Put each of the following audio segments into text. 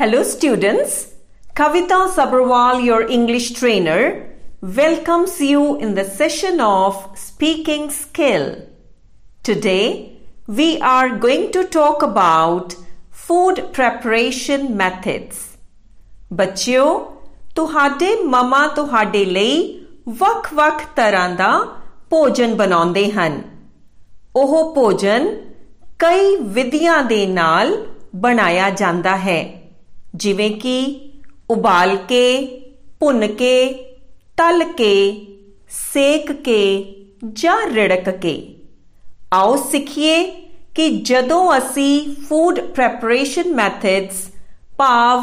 Hello students, Kavita Sabrawal, your English trainer, welcomes you in the session of Speaking Skill. Today, we are going to talk about food preparation methods. ਬੱਚਿਓ ਤੁਹਾਡੇ ਮਮਾ ਤੁਹਾਡੇ ਲਈ ਵੱਖ-ਵੱਖ ਤਰ੍ਹਾਂ ਦਾ ਭੋਜਨ ਬਣਾਉਂਦੇ ਹਨ ਉਹ ਭੋਜਨ ਕਈ ਵਿਧੀਆਂ ਦੇ ਨਾਲ ਬਣਾਇਆ ਜਾਂਦਾ ਹੈ ਜਿਵੇਂ ਕਿ ਉਬਾਲ ਕੇ ਭੁੰਨ ਕੇ ਤਲ ਕੇ ਸੇਕ ਕੇ ਜਾਂ ਰੜਕ ਕੇ ਆਓ ਸਿੱਖੀਏ ਕਿ ਜਦੋਂ ਅਸੀਂ ਫੂਡ ਪ੍ਰੈਪਰੇਸ਼ਨ ਮੈਥਡਸ ਪਾਵ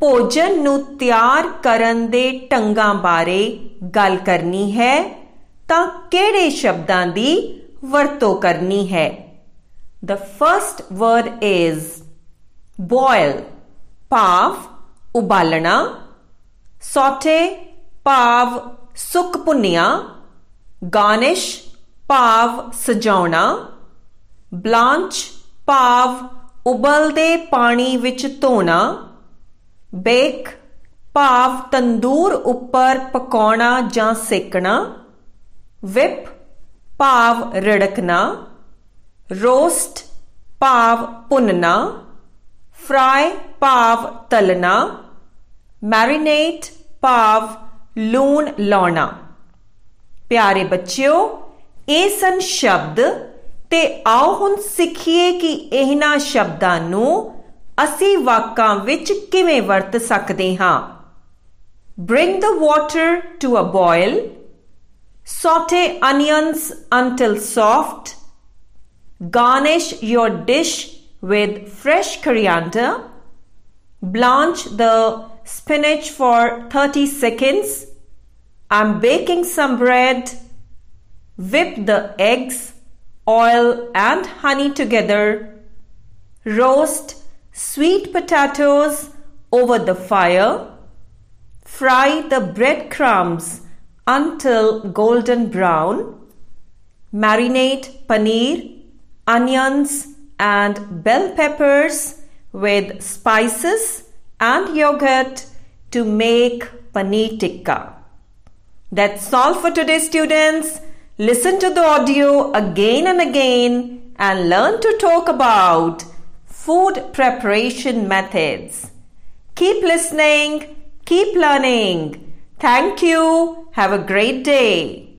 ਭੋਜਨ ਨੂੰ ਤਿਆਰ ਕਰਨ ਦੇ ਟੰਗਾਂ ਬਾਰੇ ਗੱਲ ਕਰਨੀ ਹੈ ਤਾਂ ਕਿਹੜੇ ਸ਼ਬਦਾਂ ਦੀ ਵਰਤੋਂ ਕਰਨੀ ਹੈ the first word is boil ਭਾਵ ਉਬਾਲਣਾ ਸੌਟੇ ਭਾਵ ਸੁੱਕ ਪੁੰਨਿਆ ਗਾਰਨਿਸ਼ ਭਾਵ ਸਜਾਉਣਾ ਬਲਾਂਚ ਭਾਵ ਉਬਲਦੇ ਪਾਣੀ ਵਿੱਚ ਧੋਣਾ ਬੇਕ ਭਾਵ ਤੰਦੂਰ ਉੱਪਰ ਪਕਾਉਣਾ ਜਾਂ ਸੇਕਣਾ ਵਿਪ ਭਾਵ ਰੜਕਣਾ ਰੋਸਟ ਭਾਵ ਪੁੰਨਣਾ ਫਰਾਈ ਭਾਵ ਤਲਣਾ ਮੈਰੀਨੇਟ ਭਾਵ ਲੂਣ ਲਾਉਣਾ ਪਿਆਰੇ ਬੱਚਿਓ ਇਹ ਸਨ ਸ਼ਬਦ ਤੇ ਆਓ ਹੁਣ ਸਿੱਖੀਏ ਕਿ ਇਹਨਾਂ ਸ਼ਬਦਾਂ ਨੂੰ ਅਸੀਂ ਵਾਕਾਂ ਵਿੱਚ ਕਿਵੇਂ ਵਰਤ ਸਕਦੇ ਹਾਂ bring the water to a boil sauté onions until soft garnish your dish with fresh coriander. Blanch the spinach for 30 seconds. I'm baking some bread. Whip the eggs, oil, and honey together. Roast sweet potatoes over the fire. Fry the breadcrumbs until golden brown. Marinate paneer, onions, and bell peppers with spices and yogurt to make paneer tikka. That's all for today, students. Listen to the audio again and again and learn to talk about food preparation methods. Keep listening, keep learning. Thank you. Have a great day.